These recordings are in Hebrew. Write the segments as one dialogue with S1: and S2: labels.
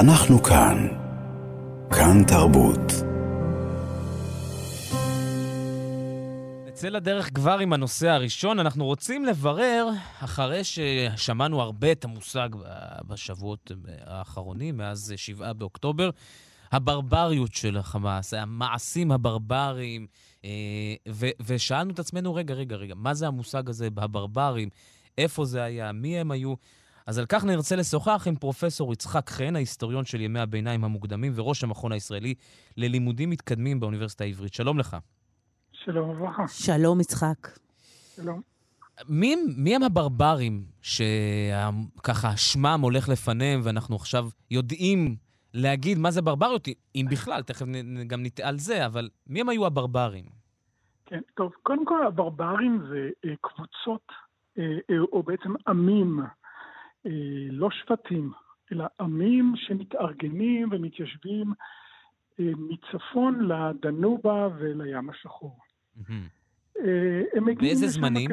S1: אנחנו כאן. כאן תרבות. נצא לדרך כבר עם הנושא הראשון. אנחנו רוצים לברר, אחרי ששמענו הרבה את המושג בשבועות האחרונים, מאז 7 באוקטובר, הברבריות של החמאס, המעשים הברבריים, אה, ושאלנו את עצמנו, רגע, רגע, רגע, מה זה המושג הזה, הברברים? איפה זה היה? מי הם היו? אז על כך נרצה לשוחח עם פרופסור יצחק חן, ההיסטוריון של ימי הביניים המוקדמים וראש המכון הישראלי ללימודים מתקדמים באוניברסיטה העברית. שלום לך.
S2: שלום וברכה.
S3: שלום, יצחק.
S2: שלום.
S1: מי, מי הם הברברים שככה שמם הולך לפניהם ואנחנו עכשיו יודעים להגיד מה זה ברבריות, אם בכלל, תכף גם נטעה על זה, אבל מי הם היו הברברים?
S2: כן, טוב, קודם כל הברברים זה אה, קבוצות, אה, אה, או בעצם עמים, לא שבטים, אלא עמים שמתארגנים ומתיישבים מצפון לדנובה ולים השחור.
S1: באיזה זמנים?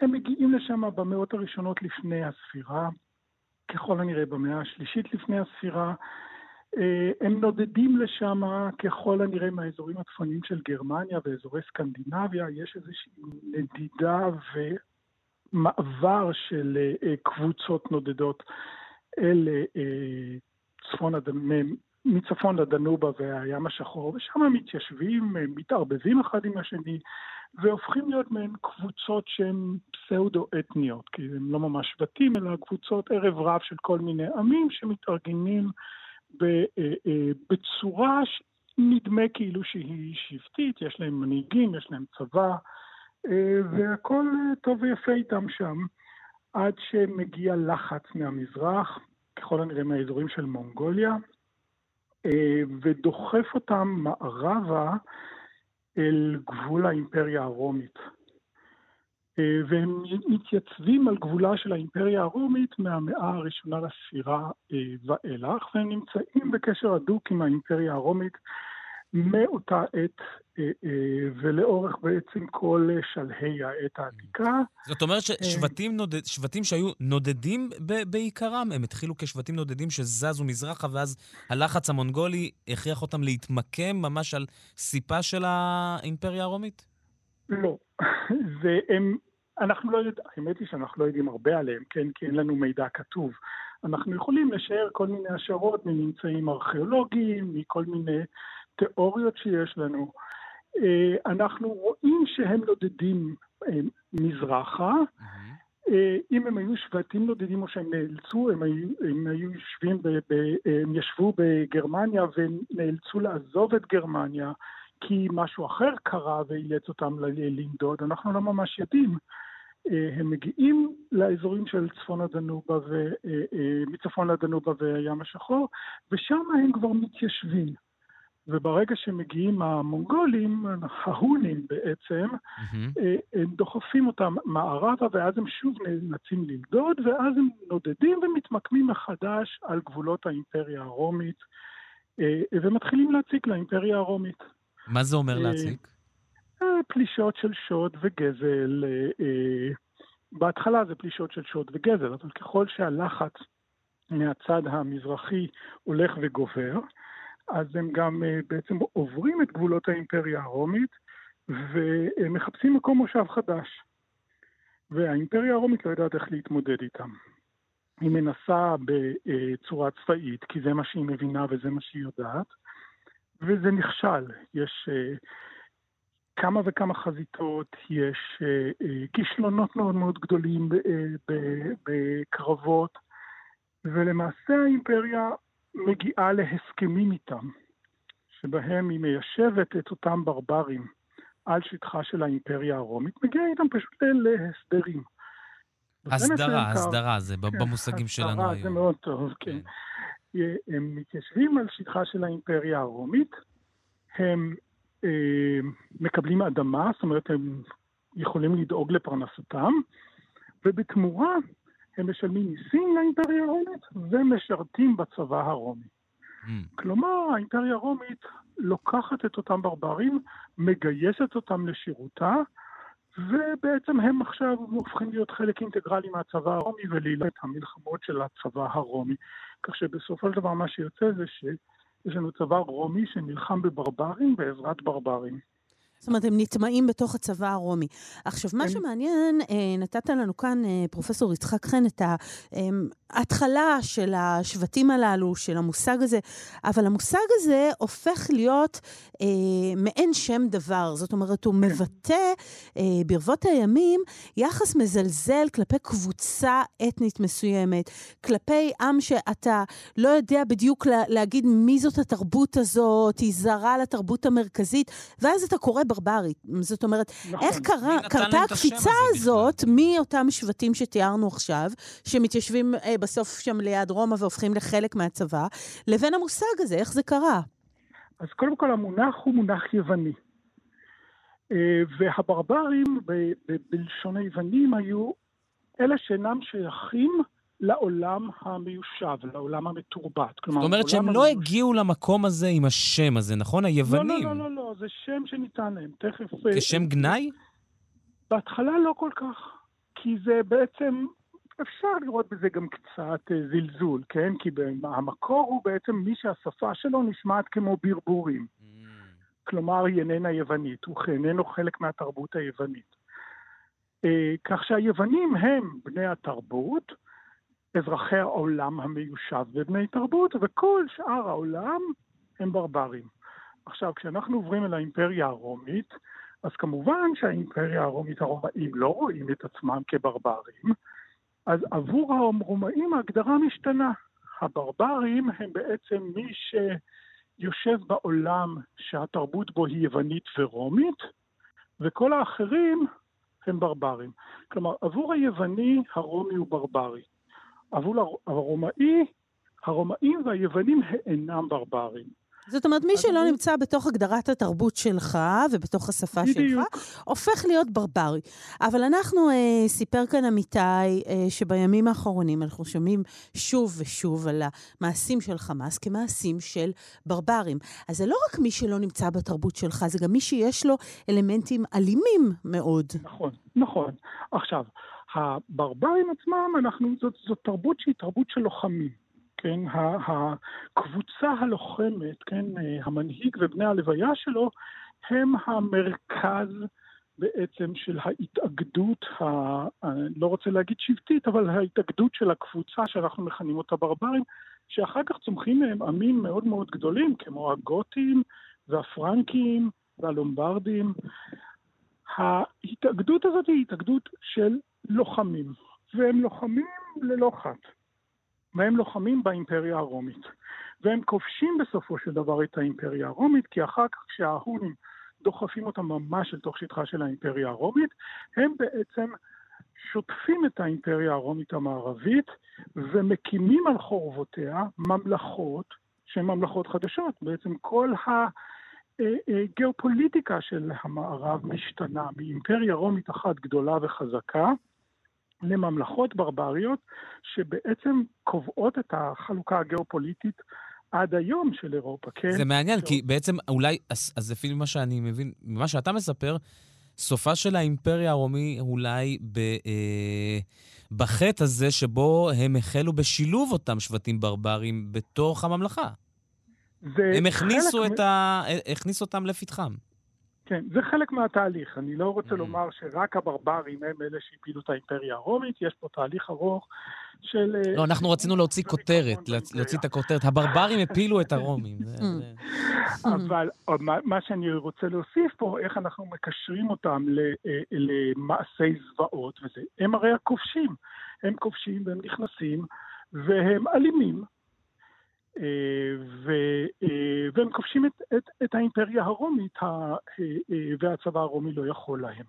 S2: הם מגיעים לשם במאות הראשונות לפני הספירה. ככל הנראה במאה השלישית לפני הספירה. אה, הם נודדים לשם ככל הנראה מהאזורים הצפוניים של גרמניה ואזורי סקנדינביה, יש איזושהי נדידה ומעבר של אה, קבוצות נודדות. אל אה, צפון, מצפון לדנובה והים השחור, ושם הם מתיישבים, מתערבבים אחד עם השני, והופכים להיות מעין קבוצות שהן פסאודו-אתניות, כי הם לא ממש שבטים, אלא קבוצות ערב רב של כל מיני עמים שמתארגנים אה, אה, בצורה שנדמה כאילו שהיא שבטית, יש להם מנהיגים, יש להם צבא, אה, והכל טוב ויפה איתם שם, עד שמגיע לחץ מהמזרח, ככל הנראה מהאזורים של מונגוליה, ודוחף אותם מערבה אל גבול האימפריה הרומית. אה, והם מתייצבים על גבולה של האימפריה הרומית מהמאה הראשונה לספירה אה, ואילך, והם נמצאים בקשר הדוק עם האימפריה הרומית מאותה עת אה, ולאורך בעצם כל שלהי העת העתיקה.
S1: זאת אומרת ששבטים נודד, שבטים שהיו נודדים בעיקרם, הם התחילו כשבטים נודדים שזזו מזרחה, ואז הלחץ המונגולי הכריח אותם להתמקם ממש על סיפה של האימפריה הרומית?
S2: לא. והם, אנחנו לא יודעים, האמת היא שאנחנו לא יודעים הרבה עליהם, כן? כי אין לנו מידע כתוב. אנחנו יכולים לשער כל מיני השערות מממצאים ארכיאולוגיים, מכל מיני תיאוריות שיש לנו. אה, אנחנו רואים שהם נודדים אה, מזרחה. אה, אם הם היו שבטים נודדים או שהם נאלצו, הם היו, הם היו יושבים, ב, ב, הם ישבו בגרמניה ונאלצו לעזוב את גרמניה כי משהו אחר קרה ואילץ אותם לנדוד, אנחנו לא ממש יודעים. הם מגיעים לאזורים של צפון הדנובה ו... מצפון לדנובה והים השחור, ושם הם כבר מתיישבים. וברגע שמגיעים המונגולים, ההונים בעצם, mm-hmm. הם דוחפים אותם מערבה, ואז הם שוב נאלצים לנדוד, ואז הם נודדים ומתמקמים מחדש על גבולות האימפריה הרומית, אה, ומתחילים להציג לאימפריה הרומית.
S1: מה זה אומר להציג?
S2: פלישות של שוד וגזל. בהתחלה זה פלישות של שוד וגזל, אבל ככל שהלחץ מהצד המזרחי הולך וגובר, אז הם גם אה, בעצם עוברים את גבולות האימפריה הרומית ומחפשים מקום מושב חדש. והאימפריה הרומית לא יודעת איך להתמודד איתם. היא מנסה בצורה צבאית, כי זה מה שהיא מבינה וזה מה שהיא יודעת, וזה נכשל. יש uh, כמה וכמה חזיתות, יש uh, כישלונות מאוד מאוד גדולים בקרבות, ולמעשה האימפריה מגיעה להסכמים איתם, שבהם היא מיישבת את אותם ברברים על שטחה של האימפריה הרומית, מגיעה איתם פשוט להסדרים.
S1: הסדרה, הסדרה, זה כן, במושגים שלנו היום. הסדרה,
S2: זה מאוד טוב, כן. כן. הם מתיישבים על שטחה של האימפריה הרומית, הם אה, מקבלים אדמה, זאת אומרת, הם יכולים לדאוג לפרנסתם, ובתמורה הם משלמים מיסים לאימפריה הרומית ומשרתים בצבא הרומי. Mm. כלומר, האימפריה הרומית לוקחת את אותם ברברים, מגייסת אותם לשירותה, ובעצם הם עכשיו הופכים להיות חלק אינטגרלי מהצבא הרומי ולהילת את המלחמות של הצבא הרומי. כך שבסופו של דבר מה שיוצא זה שיש לנו צבא רומי שנלחם בברברים בעזרת ברברים.
S3: זאת אומרת, הם נטמעים בתוך הצבא הרומי. עכשיו, מה שמעניין, אה, נתת לנו כאן, אה, פרופסור יצחק חן, את ההתחלה של השבטים הללו, של המושג הזה, אבל המושג הזה הופך להיות אה, מעין שם דבר. זאת אומרת, הוא כן. מבטא אה, ברבות הימים יחס מזלזל כלפי קבוצה אתנית מסוימת, כלפי עם שאתה לא יודע בדיוק לה, להגיד מי זאת התרבות הזאת, היא זרה לתרבות המרכזית, ואז אתה קורא ברברית. זאת אומרת, נכון. איך קרה, קרתה הקפיצה הזאת מאותם שבטים שתיארנו עכשיו, שמתיישבים אה, בסוף שם ליד רומא והופכים לחלק מהצבא, לבין המושג הזה, איך זה קרה?
S2: אז קודם כל המונח הוא מונח יווני. אה, והברברים בלשון היוונים היו אלה שאינם שייכים לעולם המיושב, לעולם המתורבת.
S1: זאת אומרת שהם לא המיוש... הגיעו למקום הזה עם השם הזה, נכון? היוונים.
S2: לא, לא, לא, לא, לא, זה שם שניתן להם, תכף...
S1: כשם גנאי?
S2: בהתחלה לא כל כך, כי זה בעצם, אפשר לראות בזה גם קצת אה, זלזול, כן? כי המקור הוא בעצם מי שהשפה שלו נשמעת כמו ברבורים. Mm. כלומר, היא איננה יוונית, הוא איננו חלק מהתרבות היוונית. אה, כך שהיוונים הם בני התרבות, אזרחי העולם המיושב בבני תרבות, וכל שאר העולם הם ברברים. עכשיו, כשאנחנו עוברים אל האימפריה הרומית, אז כמובן שהאימפריה הרומית הרומאים לא רואים את עצמם כברברים, אז עבור הרומאים ההגדרה משתנה. הברברים הם בעצם מי שיושב בעולם שהתרבות בו היא יוונית ורומית, וכל האחרים הם ברברים. כלומר, עבור היווני הרומי הוא ברברי. עבור הרומאי, הרומאים והיוונים אינם ברברים.
S3: זאת אומרת, מי שלא נמצא בתוך הגדרת התרבות שלך ובתוך השפה בדיוק. שלך, הופך להיות ברברי. אבל אנחנו, אה, סיפר כאן אמיתי, אה, שבימים האחרונים אנחנו שומעים שוב ושוב על המעשים של חמאס כמעשים של ברברים. אז זה לא רק מי שלא נמצא בתרבות שלך, זה גם מי שיש לו אלמנטים אלימים מאוד.
S2: נכון, נכון. עכשיו, הברברים עצמם, אנחנו, זאת, זאת תרבות שהיא תרבות של לוחמים. כן, הקבוצה הלוחמת, כן, המנהיג ובני הלוויה שלו, הם המרכז בעצם של ההתאגדות, ה... אני לא רוצה להגיד שבטית, אבל ההתאגדות של הקבוצה שאנחנו מכנים אותה ברברים, שאחר כך צומחים מהם עמים מאוד מאוד גדולים, כמו הגותים והפרנקים והלומברדים. ההתאגדות הזאת היא התאגדות של לוחמים, והם לוחמים ללא חת. והם לוחמים באימפריה הרומית. והם כובשים בסופו של דבר את האימפריה הרומית, כי אחר כך כשההונים דוחפים אותם ממש לתוך שטחה של האימפריה הרומית, הם בעצם שוטפים את האימפריה הרומית המערבית ומקימים על חורבותיה ממלכות שהן ממלכות חדשות. בעצם כל הגיאופוליטיקה של המערב משתנה מאימפריה רומית אחת גדולה וחזקה לממלכות ברבריות שבעצם קובעות את החלוקה הגיאופוליטית עד היום של אירופה, כן?
S1: זה מעניין, ש... כי בעצם אולי, אז, אז לפי מה שאני מבין, ממה שאתה מספר, סופה של האימפריה הרומי אולי ב, אה, בחטא הזה שבו הם החלו בשילוב אותם שבטים ברברים בתוך הממלכה. הם הכניסו, את ה... הכניסו אותם לפתחם.
S2: כן, זה חלק מהתהליך. אני לא רוצה mm. לומר שרק הברברים הם אלה שהפילו את האימפריה הרומית, יש פה תהליך ארוך של...
S1: אה, לא, אנחנו רצינו להוציא כותרת, להוציא את הכותרת. הברברים הפילו את הרומים.
S2: אבל מה שאני רוצה להוסיף פה, איך אנחנו מקשרים אותם אה, למעשי זוועות וזה. הם הרי הכובשים. הם כובשים והם נכנסים והם אלימים. ו, והם כובשים את, את, את האימפריה הרומית, והצבא הרומי לא יכול להם.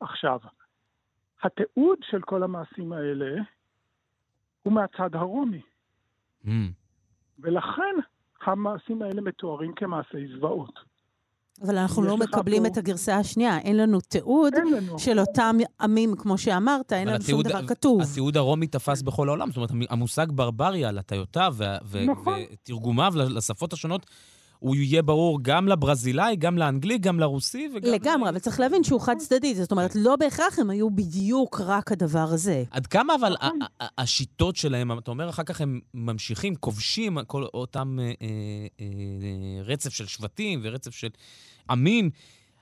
S2: עכשיו, התיעוד של כל המעשים האלה הוא מהצד הרומי. Mm. ולכן המעשים האלה מתוארים כמעשי זוועות.
S3: אבל אנחנו לא מקבלים פה... את הגרסה השנייה, אין לנו תיעוד אין לנו. של אותם עמים, כמו שאמרת, אין לנו התיעוד, שום דבר כתוב.
S1: התיעוד הרומי תפס בכל העולם, זאת אומרת, המושג ברבריה על הטיותיו ו- נכון. ותרגומיו לשפות השונות, הוא יהיה ברור גם לברזילאי, גם לאנגלי, גם לרוסי וגם...
S3: לגמרי, אבל צריך להבין שהוא חד צדדי. זאת אומרת, לא בהכרח הם היו בדיוק רק הדבר הזה.
S1: עד כמה אבל נכון. השיטות שלהם, אתה אומר, אחר כך הם ממשיכים, כובשים כל אותם אה, אה, אה, רצף של שבטים ורצף של עמים.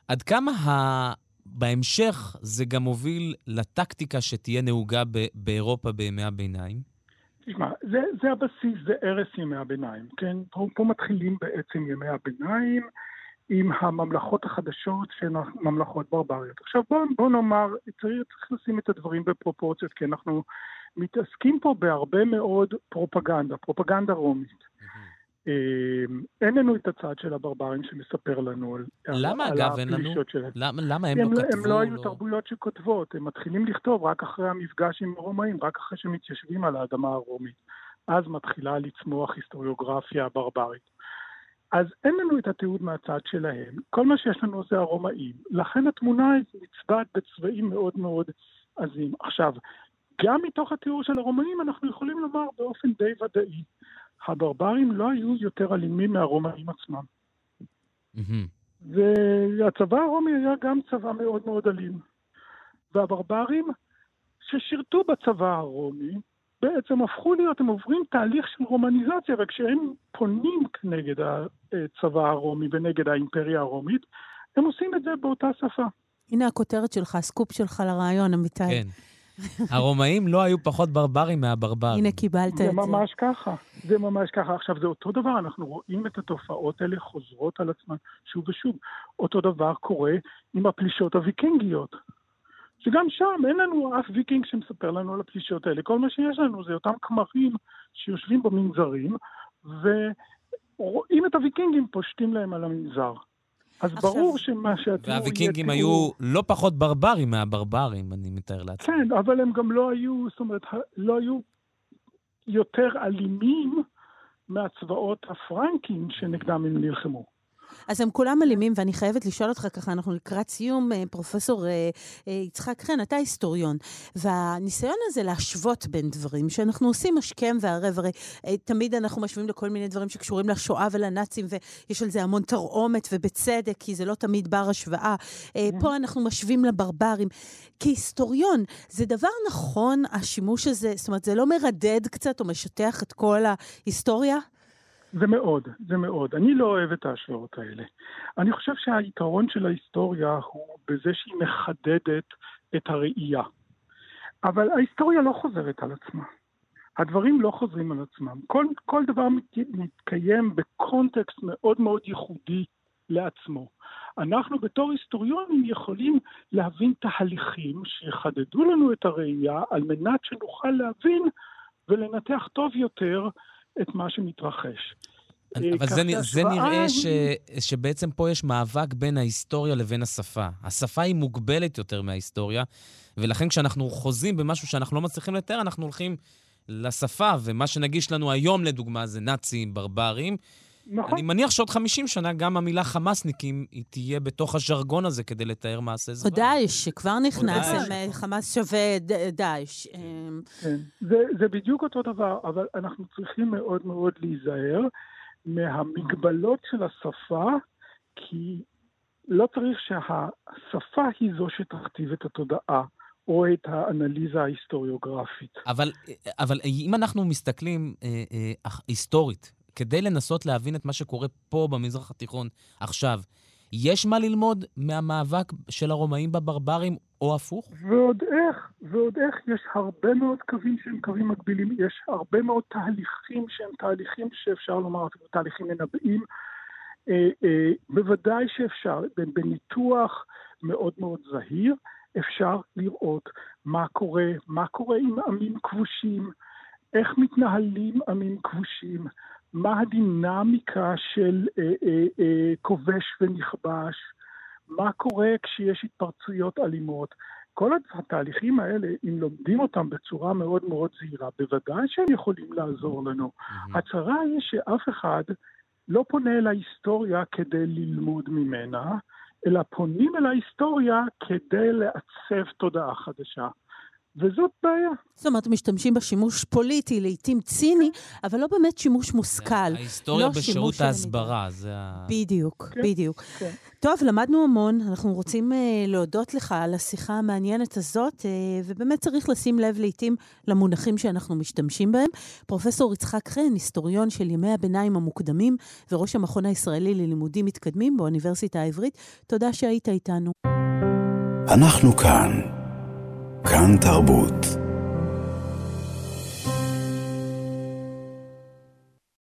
S1: עד כמה ה... בהמשך זה גם מוביל לטקטיקה שתהיה נהוגה באירופה בימי הביניים?
S2: תשמע, זה, זה הבסיס, זה ערש ימי הביניים, כן? פה, פה מתחילים בעצם ימי הביניים עם הממלכות החדשות שהן ממלכות ברבריות. עכשיו בואו בוא נאמר, צריך, צריך לשים את הדברים בפרופורציות, כי אנחנו מתעסקים פה בהרבה מאוד פרופגנדה, פרופגנדה רומית. אמ, אין לנו את הצד של הברברים שמספר לנו על,
S1: למה, על אגב, הפלישות שלהם. למה, למה הם, הם לא כתבו?
S2: הם לא היו לא... תרבויות שכותבות, הם מתחילים לכתוב רק אחרי המפגש עם הרומאים, רק אחרי שמתיישבים על האדמה הרומית. אז מתחילה לצמוח היסטוריוגרפיה ברברית. אז אין לנו את התיעוד מהצד שלהם, כל מה שיש לנו זה הרומאים. לכן התמונה נצבעת בצבעים מאוד מאוד עזים. עכשיו, גם מתוך התיאור של הרומאים אנחנו יכולים לומר באופן די ודאי הברברים לא היו יותר אלימים מהרומאים עצמם. והצבא הרומי היה גם צבא מאוד מאוד אלים. והברברים ששירתו בצבא הרומי, בעצם הפכו להיות, הם עוברים תהליך של רומניזציה, וכשהם פונים נגד הצבא הרומי ונגד האימפריה הרומית, הם עושים את זה באותה שפה.
S3: הנה הכותרת שלך, הסקופ שלך לרעיון, אמיתי.
S1: כן. הרומאים לא היו פחות ברברים מהברברים.
S3: הנה, קיבלת את זה.
S2: זה ממש ככה. זה ממש ככה. עכשיו, זה אותו דבר, אנחנו רואים את התופעות האלה חוזרות על עצמן שוב ושוב. אותו דבר קורה עם הפלישות הוויקינגיות. שגם שם אין לנו אף ויקינג שמספר לנו על הפלישות האלה. כל מה שיש לנו זה אותם כמרים שיושבים במנזרים, ורואים את הוויקינגים פושטים להם על המנזר. אז עכשיו... ברור שמה שהתיאור...
S1: והוויקינגים יתיאור... היו לא פחות ברברים מהברברים, אני מתאר לעצמי.
S2: כן, אבל הם גם לא היו, זאת אומרת, לא היו יותר אלימים מהצבאות הפרנקים שנגדם הם נלחמו.
S3: אז הם כולם אלימים, ואני חייבת לשאול אותך ככה, אנחנו לקראת סיום, אה, פרופסור אה, אה, יצחק חן, אתה היסטוריון, והניסיון הזה להשוות בין דברים, שאנחנו עושים השכם והערב, הרי תמיד אנחנו משווים לכל מיני דברים שקשורים לשואה ולנאצים, ויש על זה המון תרעומת, ובצדק, כי זה לא תמיד בר השוואה. פה אנחנו משווים לברברים. כהיסטוריון, זה דבר נכון, השימוש הזה, זאת אומרת, זה לא מרדד קצת או משטח את כל ההיסטוריה?
S2: זה מאוד, זה מאוד. אני לא אוהב את ההשוואות האלה. אני חושב שהיתרון של ההיסטוריה הוא בזה שהיא מחדדת את הראייה. אבל ההיסטוריה לא חוזרת על עצמה. הדברים לא חוזרים על עצמם. כל, כל דבר מתקיים בקונטקסט מאוד מאוד ייחודי לעצמו. אנחנו בתור היסטוריונים יכולים להבין תהליכים שיחדדו לנו את הראייה על מנת שנוכל להבין ולנתח טוב יותר את מה שמתרחש.
S1: אה, אבל זה, זה נראה ש, שבעצם פה יש מאבק בין ההיסטוריה לבין השפה. השפה היא מוגבלת יותר מההיסטוריה, ולכן כשאנחנו חוזים במשהו שאנחנו לא מצליחים לתאר, אנחנו הולכים לשפה, ומה שנגיש לנו היום, לדוגמה, זה נאצים, ברברים, נכון. אני מניח שעוד 50 שנה גם המילה חמאסניקים היא תהיה בתוך הז'רגון הזה כדי לתאר מעשה זוועה.
S3: או דאעש, שכבר נכנס, אה, חמאס שווה דאעש.
S2: אמ. כן, זה, זה בדיוק אותו דבר, אבל אנחנו צריכים מאוד מאוד להיזהר מהמגבלות של השפה, כי לא צריך שהשפה היא זו שתכתיב את התודעה. או את האנליזה ההיסטוריוגרפית.
S1: אבל, אבל אם אנחנו מסתכלים אה, אה, היסטורית כדי לנסות להבין את מה שקורה פה במזרח התיכון עכשיו, יש מה ללמוד מהמאבק של הרומאים בברברים, או הפוך?
S2: ועוד איך, ועוד איך, יש הרבה מאוד קווים שהם קווים מקבילים, יש הרבה מאוד תהליכים שהם תהליכים שאפשר לומר, אפילו תהליכים מנבאים. אה, אה, בוודאי שאפשר, בניתוח מאוד מאוד זהיר, אפשר לראות מה קורה, מה קורה עם עמים כבושים, איך מתנהלים עמים כבושים, מה הדינמיקה של אה, אה, אה, כובש ונכבש, מה קורה כשיש התפרצויות אלימות. כל התהליכים האלה, אם לומדים אותם בצורה מאוד מאוד זהירה, בוודאי שהם יכולים לעזור לנו. Mm-hmm. הצרה היא שאף אחד לא פונה אל ההיסטוריה כדי ללמוד ממנה, אלא פונים אל ההיסטוריה כדי לעצב תודעה חדשה. וזאת בעיה.
S3: זאת אומרת, משתמשים בשימוש פוליטי, לעיתים ציני, אבל לא באמת שימוש מושכל.
S1: ההיסטוריה לא בשירות ההסברה, זה ה...
S3: בדיוק, כן, בדיוק. כן. טוב, למדנו המון, אנחנו רוצים uh, להודות לך על השיחה המעניינת הזאת, uh, ובאמת צריך לשים לב לעיתים למונחים שאנחנו משתמשים בהם. פרופסור יצחק חן, היסטוריון של ימי הביניים המוקדמים וראש המכון הישראלי ללימודים מתקדמים באוניברסיטה העברית, תודה שהיית איתנו.
S4: אנחנו כאן. כאן תרבות.